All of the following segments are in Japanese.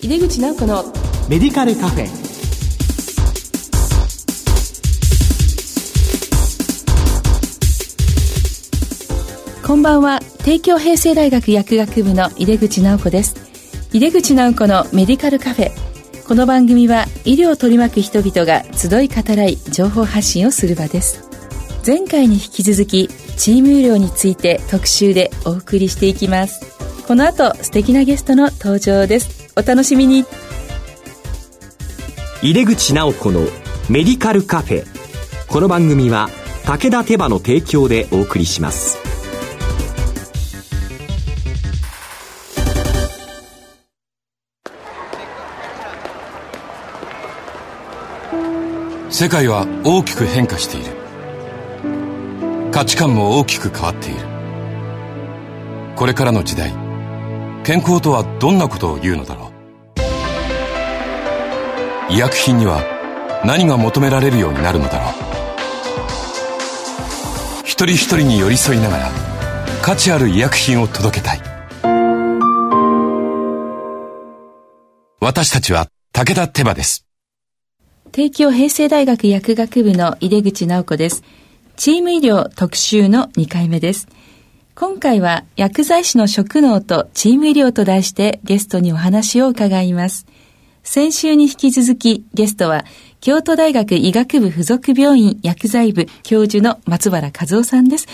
井出口直子のメディカルカフェ。こんばんは。帝京平成大学薬学部の井出口直子です。井出口直子のメディカルカフェ。この番組は医療を取り巻く人々が集い語らい情報発信をする場です。前回に引き続きチーム医療について特集でお送りしていきます。この後素敵なゲストの登場ですお楽しみに。入れ口直子のメディカルカフェ。この番組は武田手羽の提供でお送りします。世界は大きく変化している。価値観も大きく変わっている。これからの時代健康とはどんなことを言うのだろう医薬品には何が求められるようになるのだろう一人一人に寄り添いながら価値ある医薬品を届けたい私たちは武田手羽です帝京平成大学薬学部の井出口直子です。チーム医療特集の2回目です。今回は薬剤師の職能とチーム医療と題してゲストにお話を伺います。先週に引き続きゲストは京都大学医学部附属病院薬剤部教授の松原和夫さんです。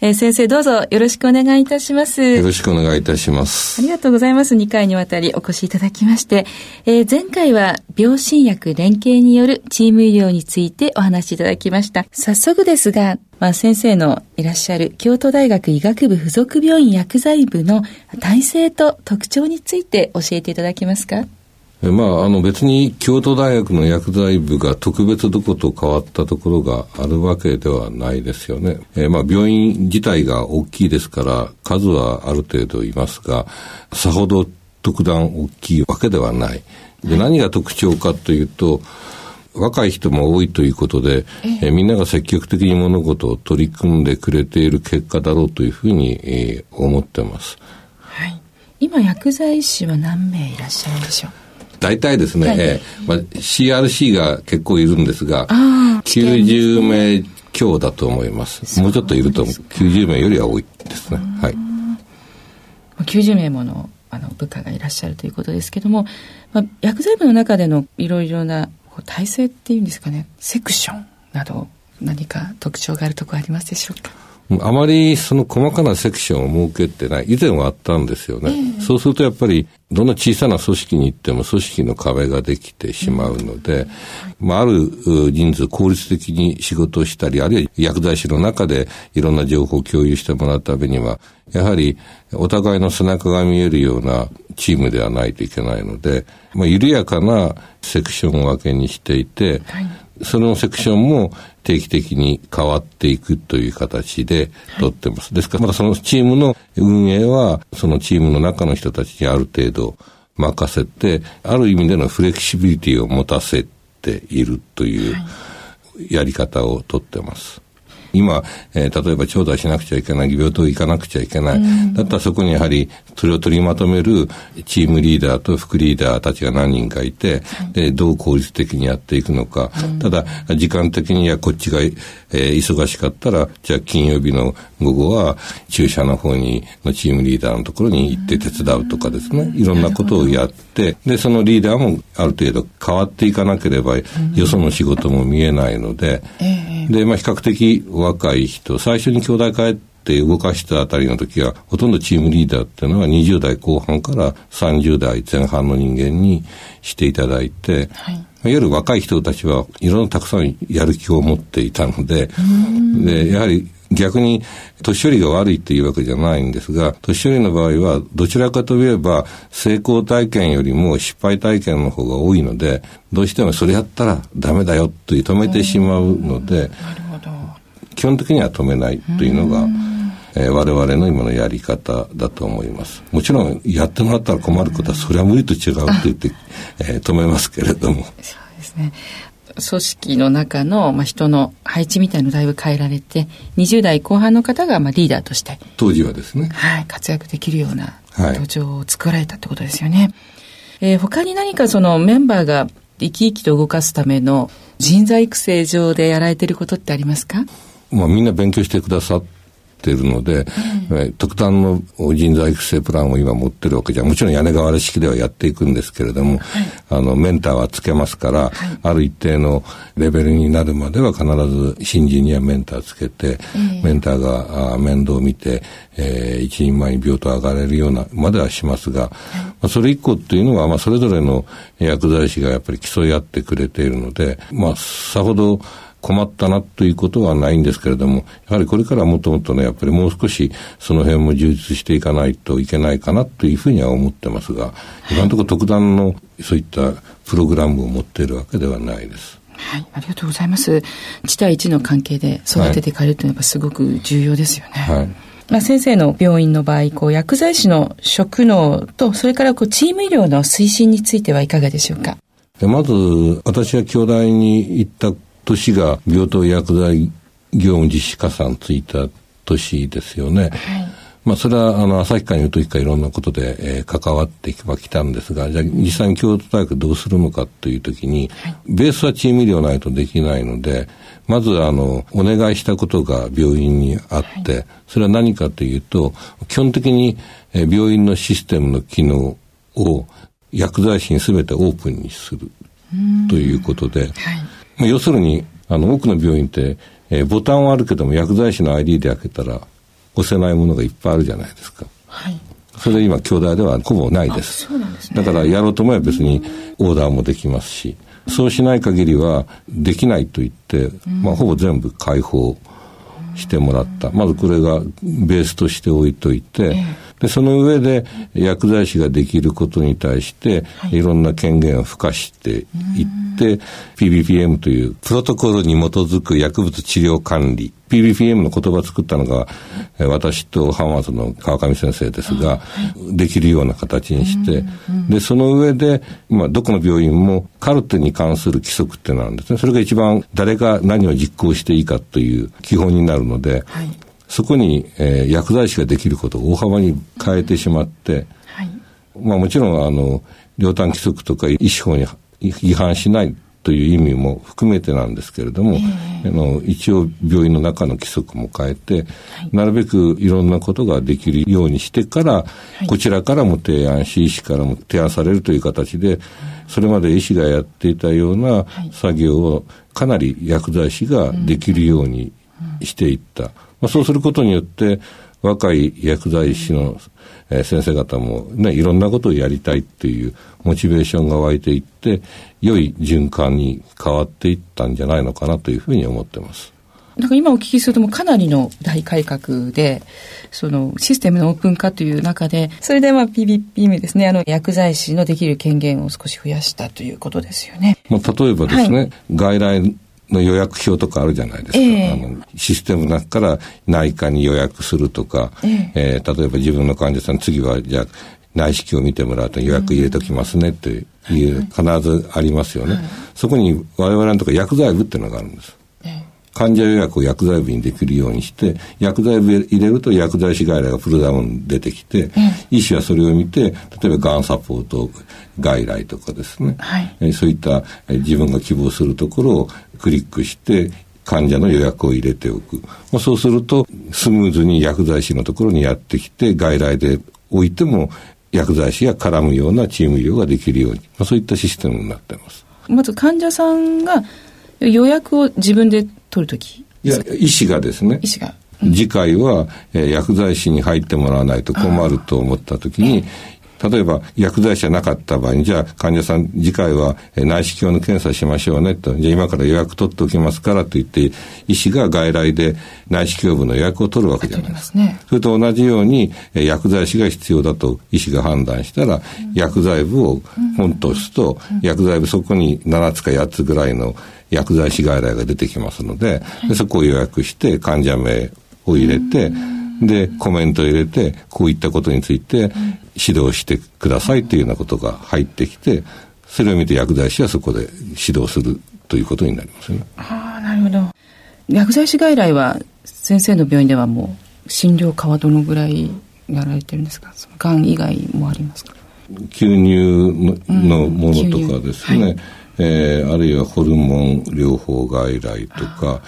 えー、先生どうぞよろしくお願いいたします。よろしくお願いいたします。ありがとうございます。2回にわたりお越しいただきまして、えー、前回は病診薬連携によるチーム医療についてお話しいただきました。早速ですが、まあ、先生のいらっしゃる京都大学医学部附属病院薬剤部の体制と特徴について教えていただけますか？まあ、あの別に京都大学の薬剤部が特別どこと変わったところがあるわけではないですよね。えー、まあ病院自体が大きいですから数はある程度いますが、さほど特段大きいわけではない。で、何が特徴かというと、若い人も多いということで、えー、みんなが積極的に物事を取り組んでくれている結果だろうというふうに、えー、思ってます。はい。今薬剤師は何名いらっしゃるんでしょう？大体ですね、はい、えー、まあ、CRC が結構いるんですが、90名強だと思います。もうちょっといると思う。90名よりは多いですね。はい。90名ものあの部下がいらっしゃるということですけども、まあ、薬剤部の中でのいろいろな体制っていうんですかね、セクションなど何か特徴があるところありますでしょうか？あまりその細かなセクションを設けてない。以前はあったんですよね。えー、そうするとやっぱり、どんな小さな組織に行っても組織の壁ができてしまうので、うん、まあ、ある人数効率的に仕事をしたり、あるいは薬剤師の中でいろんな情報を共有してもらうためには、やはりお互いの背中が見えるようなチームではないといけないので、まあ、緩やかなセクション分けにしていて、はいそのセクションも定期的に変わっていくという形で取ってます。ですから、まだそのチームの運営は、そのチームの中の人たちにある程度任せて、ある意味でのフレキシビリティを持たせているというやり方をとってます。今、えー、例えば調査しなくちゃいけない、病棟行かなくちゃいけない。だったらそこにやはり、それを取りまとめるチームリーダーと副リーダーたちが何人かいて、で、どう効率的にやっていくのか。ただ、時間的にはこっちが、えー、忙しかったら、じゃあ金曜日の午後は、注射の方に、のチームリーダーのところに行って手伝うとかですね。いろんなことをやって、で、そのリーダーもある程度変わっていかなければ、よその仕事も見えないので、で、まあ、比較的若い人、最初に兄弟帰って動かしたあたりの時は、ほとんどチームリーダーっていうのは20代後半から30代前半の人間にしていただいて、はい、いわゆる若い人たちはいろんなたくさんやる気を持っていたので、で、やはり逆に年寄りが悪いっていうわけじゃないんですが、年寄りの場合はどちらかといえば成功体験よりも失敗体験の方が多いので、どうしてもそれやったらダメだよという止めてしまうので、基本的には止めないというのが、えー、我々の今のやり方だと思います。もちろんやってもらったら困ることはそれは無理と違うって言って、えー、止めますけれども。そうですね。組織の中の、まあ、人の配置みたいのだいぶ変えられて20代後半の方が、まあ、リーダーとして当時はですね、はい、活躍できるような土壌を作られたってことですよね。えー、他に何かそのメンバーが生き生きと動かすための人材育成上でやられてることってありますか？まあみんな勉強してくださっているので、えー、特段の人材育成プランを今持ってるわけじゃもちろん屋根瓦式ではやっていくんですけれども、はい、あのメンターはつけますから、はい、ある一定のレベルになるまでは必ず新人にはメンターつけて、えー、メンターがあ面倒を見て、えー、一人前に病棟上がれるようなまではしますが、はい、まあ、それ以降っていうのは、まあ、それぞれの薬剤師がやっぱり競い合ってくれているので、まあ、さほど困ったなということはないんですけれども、やはりこれからもっともっとね、やっぱりもう少しその辺も充実していかないといけないかなというふうには思ってますが、今のところ特段のそういったプログラムを持っているわけではないです。はい、ありがとうございます。1対1の関係で育てていかれるというのはすごく重要ですよね。はい。まあ、先生の病院の場合、こう、薬剤師の職能と、それからこう、チーム医療の推進についてはいかがでしょうか？まず、私が京大に行った年が病棟薬剤業務実施加算ついた年ですよね。はい。まあ、それは、あの、旭川にいる時からいろんなことで、えー、関わってはきたんですが、じゃあ、実際に京都大学どうするのかという時に、はい、ベースはチーム医療ないとできないので、まず、あの、お願いしたことが病院にあって、はい、それは何かというと、基本的に、えー、病院のシステムの機能を薬剤師に全てオープンにするということで、はい。まあ、要するに、あの、多くの病院って、えー、ボタンはあるけども、薬剤師の ID で開けたら、押せないものがいっぱいあるじゃないですか。はい。それ今、兄弟ではほぼないです。そうなんですね。だから、やろうと思えば別にオーダーもできますし、そうしない限りは、できないと言って、まあ、ほぼ全部開放してもらった。まずこれがベースとして置いといて、でその上で薬剤師ができることに対して、い、ろんな権限を付加していって、PBPM というプロトコルに基づく薬物治療管理。PBPM の言葉を作ったのが、私と浜松の川上先生ですが、はい、できるような形にして、で、その上で、まあ、どこの病院もカルテに関する規則っていうのがあるんですね。それが一番誰が何を実行していいかという基本になるので、はい、そこに、えー、薬剤師ができることを大幅に変えてしまって、はい、まあもちろん、あの、両端規則とか医師法に違反しないという意味も含めてなんですけれども、えー、あの一応病院の中の規則も変えて、はい、なるべくいろんなことができるようにしてから、はい、こちらからも提案し、医師からも提案されるという形で、それまで医師がやっていたような作業をかなり薬剤師ができるようにしていった。まあ、そうすることによって、若い薬剤師の、えー、先生方もね、いろんなことをやりたいっていうモチベーションが湧いていって、良い循環に変わっていったんじゃないのかなというふうに思ってます。なんか今お聞きするともかなりの大改革で、そのシステムのオープン化という中で、それでまあ PBPM ですね、あの薬剤師のできる権限を少し増やしたということですよね。まあ例えばですね、はい、外来の予約表とかあるじゃないですか。えー、あのシステムの中から内科に予約するとか、えー、えー、例えば自分の患者さん、次はじゃあ内視鏡を見てもらうと予約入れときますねっていう、必ずありますよね。はい、そこに我々のところ薬剤部っていうのがあるんです。患者予約を薬剤部にできるようにして、薬剤部入れると薬剤師外来がプルダウン出てきて、医師はそれを見て、例えばがんサポート外来とかですね、はい、そういった自分が希望するところをクリックして、患者の予約を入れておく。まあ、そうすると、スムーズに薬剤師のところにやってきて、外来で置いても薬剤師が絡むようなチーム医療ができるように、まあ、そういったシステムになっています。まず患者さんが予約を自分で取るときいや、医師がですね。医師が。次回は、えー、薬剤師に入ってもらわないと困ると思ったときに、例えば薬剤師じゃなかった場合に、じゃあ患者さん次回は内視鏡の検査しましょうねと、じゃあ今から予約取っておきますからと言って、医師が外来で内視鏡部の予約を取るわけじゃないですか。ね、それと同じように、薬剤師が必要だと医師が判断したら、薬剤部を本と押すと、薬剤部そこに7つか8つぐらいの薬剤師外来が出てきますので、でそこを予約して患者名を入れて、で、コメントを入れて、こういったことについて指導してくださいというようなことが入ってきて、それを見て薬剤師はそこで指導するということになりますね。ああ、なるほど。薬剤師外来は先生の病院ではもう診療科はどのぐらいやられてるんですか？がん以外もありますか？吸入のものとかですね、うんはい、えー、あるいはホルモン療法外来とか、は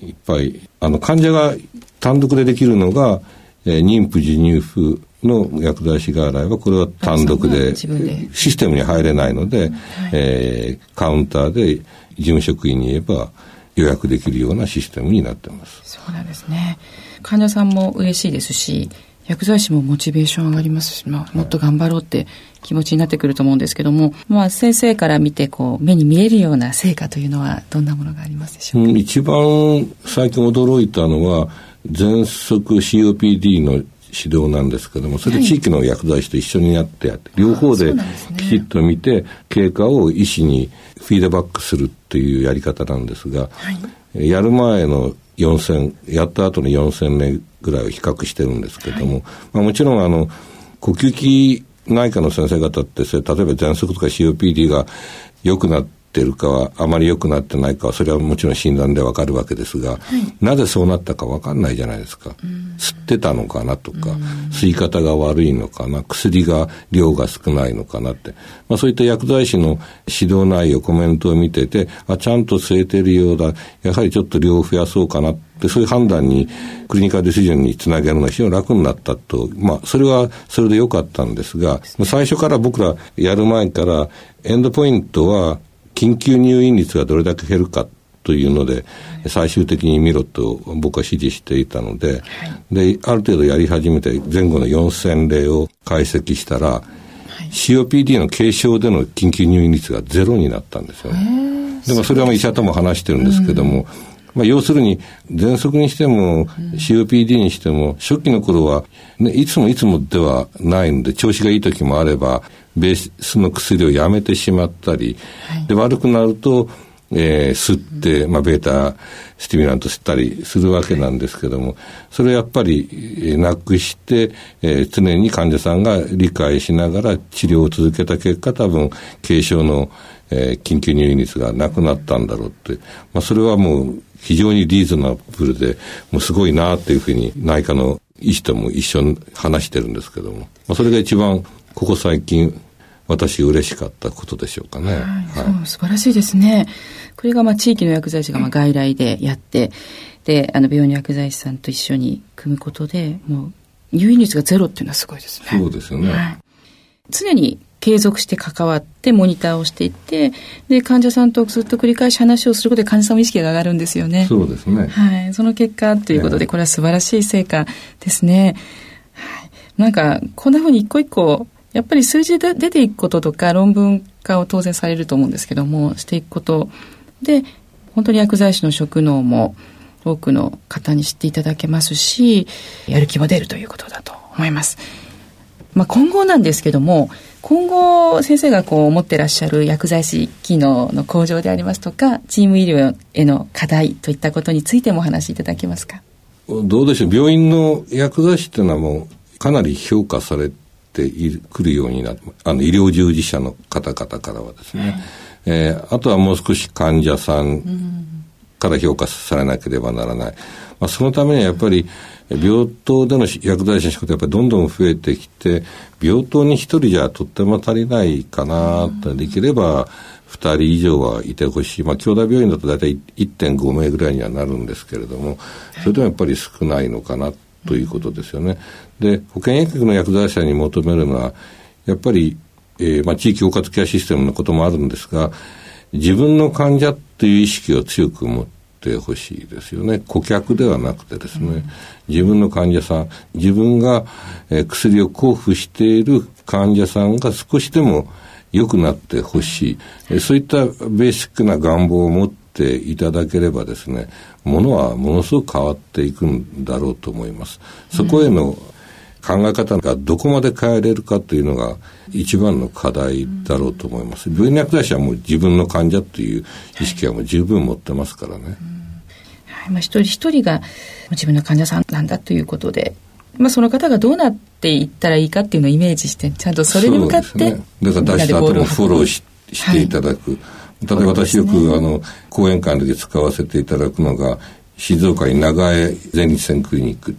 い、いっぱい、あの、患者が単独でできるのが、えー、妊婦授乳婦の薬剤師外来は、これは単独で、システムに入れないので、はい、えー、カウンターで事務職員に言えば予約できるようなシステムになってます。そうなんですね。患者さんも嬉しいですし、薬剤師もモチベーション上がりますし、まあ、もっと頑張ろうって気持ちになってくると思うんですけども、まあ、先生から見て、こう、目に見えるような成果というのは、どんなものがありますでしょうか、うん、一番最近驚いたのは、喘息 COPD の指導なんですけども、それ地域の薬剤師と一緒にやってやって、両方できちっと見て、経過を医師にフィードバックするっていうやり方なんですが、はい、やる前の4000、やった後の4000名ぐらいを比較してるんですけども、はい、まあ、もちろんあの、呼吸器内科の先生方って、それ例えば喘息とか COPD が良くなってるかは、あまり良くなってないかは、それはもちろん診断でわかるわけですが、はい、なぜそうなったかわかんないじゃないですか。吸ってたのかなとか、吸い方が悪いのかな、薬が量が少ないのかなって。まあそういった薬剤師の指導内容、コメントを見てて、あ、ちゃんと吸えてるようだ、やはりちょっと量を増やそうかなで、そういう判断に、クリニカルディシジョンにつなげるのは非常に楽になったと、まあ、それはそれで良かったんですが、最初から僕らやる前から、エンドポイントは、緊急入院率がどれだけ減るかというので、最終的に見ろと僕は指示していたので、で、ある程度やり始めて前後の4000例を解析したら、COPD の軽症での緊急入院率がゼロになったんですよね。でもそれは医者とも話してるんですけども、まあ、要するに、喘息にしても、COPD にしても、初期の頃は、ね、いつもいつもではないので、調子がいい時もあれば、ベースの薬をやめてしまったり、はい、で、悪くなると、えー、吸って、まあ、ベータスティミュラント吸ったりするわけなんですけども、それをやっぱり、えー、なくして、えー、常に患者さんが理解しながら治療を続けた結果、多分、軽症の、えー、緊急入院率がなくなったんだろうって、まあ、それはもう非常にリーズナブルで、もうすごいなっていうふうに内科の医師とも一緒に話してるんですけども、まあ、それが一番ここ最近私嬉しかったことでしょうかね。はい、はい、素晴らしいですね。これがまあ地域の薬剤師がまあ外来でやって、で、あの病院の薬剤師さんと一緒に組むことで、もう入院率がゼロっていうのはすごいですね。そうですよね。はい、常に継続して関わってモニターをしていって、で、患者さんとずっと繰り返し話をすることで患者さんの意識が上がるんですよね。そうですね。はい。その結果ということで、これは素晴らしい成果ですね。はい。なんか、こんなふうに一個一個、やっぱり数字で出ていくこととか論文化を当然されると思うんですけども、していくことで、本当に薬剤師の職能も多くの方に知っていただけますし、やる気も出るということだと思います。まあ、今後なんですけども、今後先生がこう思ってらっしゃる薬剤師機能の向上でありますとかチーム医療への課題といったことについてもお話しいただけますか？どうでしょう。病院の薬剤師っていうのはもうかなり評価されてくるようになあの医療従事者の方々からはですね、はい、えー、あとはもう少し患者さんから評価されなければならない、まあ、そのためにはやっぱり、病棟での薬剤師の仕事やっぱりどんどん増えてきて、病棟に一人じゃとっても足りないかなと、できれば二人以上はいてほしい。まあ、兄弟病院だと大体1.5名ぐらいにはなるんですけれども、それでもやっぱり少ないのかなということですよね。で、保健薬局の薬剤師に求めるのは、やっぱり、えー、まあ、地域包括ケアシステムのこともあるんですが、自分の患者っていう意識を強く持って、ほしいですよね。顧客ではなくてですね、自分の患者さん、自分が、薬を交付している患者さんが少しでも良くなってほしい、そういったベーシックな願望を持っていただければですね、ものはものすごく変わっていくんだろうと思います。そこへの考え方がどこまで変えれるかというのが一番の課題だろうと思います。病院薬剤師はもう自分の患者という意識はもう十分持ってますからね。はいまあ、一人一人が自分の患者さんなんだということで、まあ、その方がどうなっていったらいいかっていうのをイメージしてちゃんとそれに向かって、ね、だから出した後もフォローししていただく。はい、例えば私よく、ね、あの講演会で使わせていただくのが静岡に長江全日線クリニック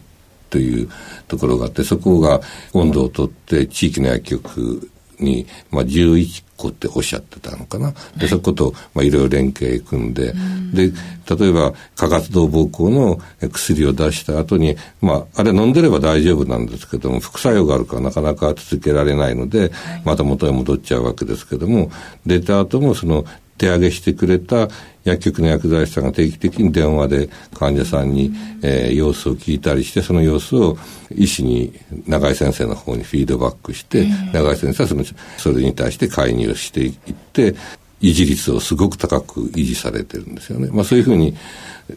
というところがあって、そこが温度をとって地域の薬局に、まあ、11個っておっしゃってたのかな。で、そことを、まあ、いろいろ連携組んで、で、例えば、過活動膀胱の薬を出した後に、まあ、あれ飲んでれば大丈夫なんですけども、副作用があるからなかなか続けられないので、また元へ戻っちゃうわけですけども、出た後もその手上げしてくれた薬局の薬剤師さんが定期的に電話で患者さんに、えー、様子を聞いたりして、その様子を医師に、永井先生の方にフィードバックして、永井先生はその、それに対して介入していって、維持率をすごく高く維持されてるんですよね。まあそういうふうに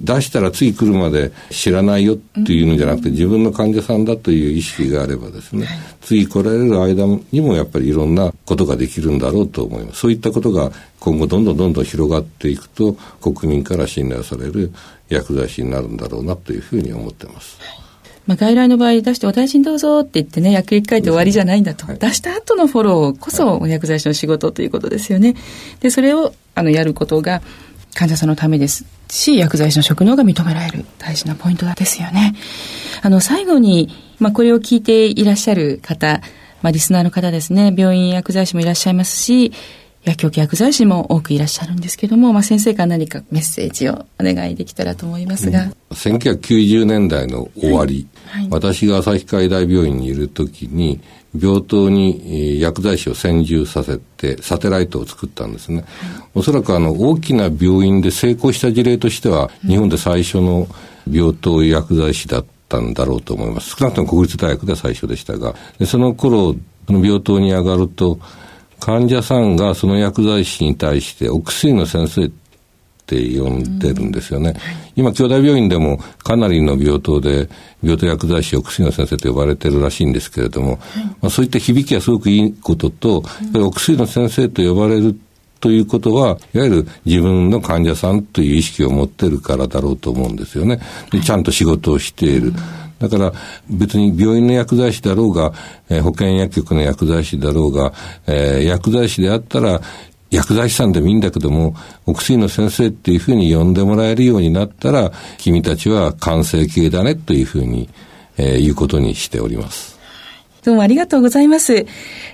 出したら次来るまで知らないよっていうのじゃなくて、自分の患者さんだという意識があればですね、次来られる間にもやっぱりいろんなことができるんだろうと思います。そういったことが今後どんどんどんどん広がっていくと、国民から信頼される薬剤師になるんだろうなというふうに思ってます。まあ、外来の場合出してお大事にどうぞって言ってね、薬液書いて終わりじゃないんだと。はい、出した後のフォローこそ薬剤師の仕事ということですよね。で、それを、あの、やることが患者さんのためですし、薬剤師の職能が認められる大事なポイントですよね。あの、最後に、まあ、これを聞いていらっしゃる方、まあ、リスナーの方ですね、病院薬剤師もいらっしゃいますし、薬局薬剤師も多くいらっしゃるんですけども、まあ、先生から何かメッセージをお願いできたらと思いますが。うん、1990年代の終わり、はいはい、私が朝日海大病院にいるときに、病棟に薬剤師を専従させて、サテライトを作ったんですね。はい、おそらくあの、大きな病院で成功した事例としては、日本で最初の病棟薬剤師だったんだろうと思います。少なくとも国立大学では最初でしたが、でその頃、その病棟に上がると、患者さんがその薬剤師に対してお薬の先生って呼んでるんですよね。今、兄弟病院でもかなりの病棟で、病棟薬剤師お薬の先生と呼ばれてるらしいんですけれども、まあ、そういった響きはすごくいいことと、お薬の先生と呼ばれるということは、いわゆる自分の患者さんという意識を持ってるからだろうと思うんですよね。でちゃんと仕事をしている。だから別に病院の薬剤師だろうが、えー、保健薬局の薬剤師だろうが、えー、薬剤師であったら、薬剤師さんでもいいんだけども、お薬の先生っていうふうに呼んでもらえるようになったら、君たちは完成形だねというふうに、えー、言うことにしております。どうもありがとうございます。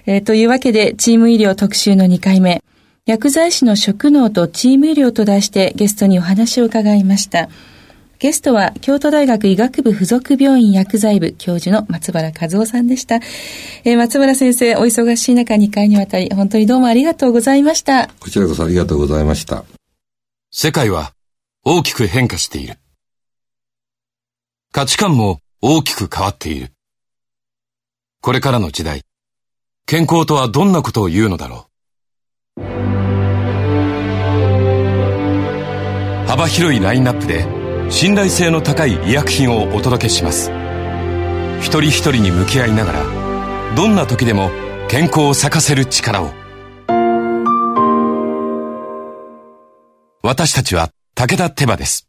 えー、というわけで、チーム医療特集の2回目、薬剤師の職能とチーム医療と題してゲストにお話を伺いました。ゲストは京都大学医学部附属病院薬剤部教授の松原和夫さんでした。えー、松原先生、お忙しい中2回にわたり本当にどうもありがとうございました。こちらこそありがとうございました。世界は大きく変化している。価値観も大きく変わっている。これからの時代、健康とはどんなことを言うのだろう。幅広いラインナップで信頼性の高い医薬品をお届けします。一人一人に向き合いながらどんな時でも健康を咲かせる力を。私たちは武田手羽です。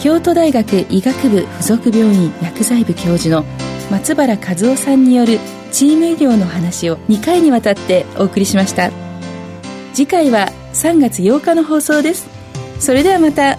京都大学医学部附属病院薬剤部教授の松原和夫さんによるチーム医療の話を2回にわたってお送りしました。次回は3月8日の放送です。それではまた。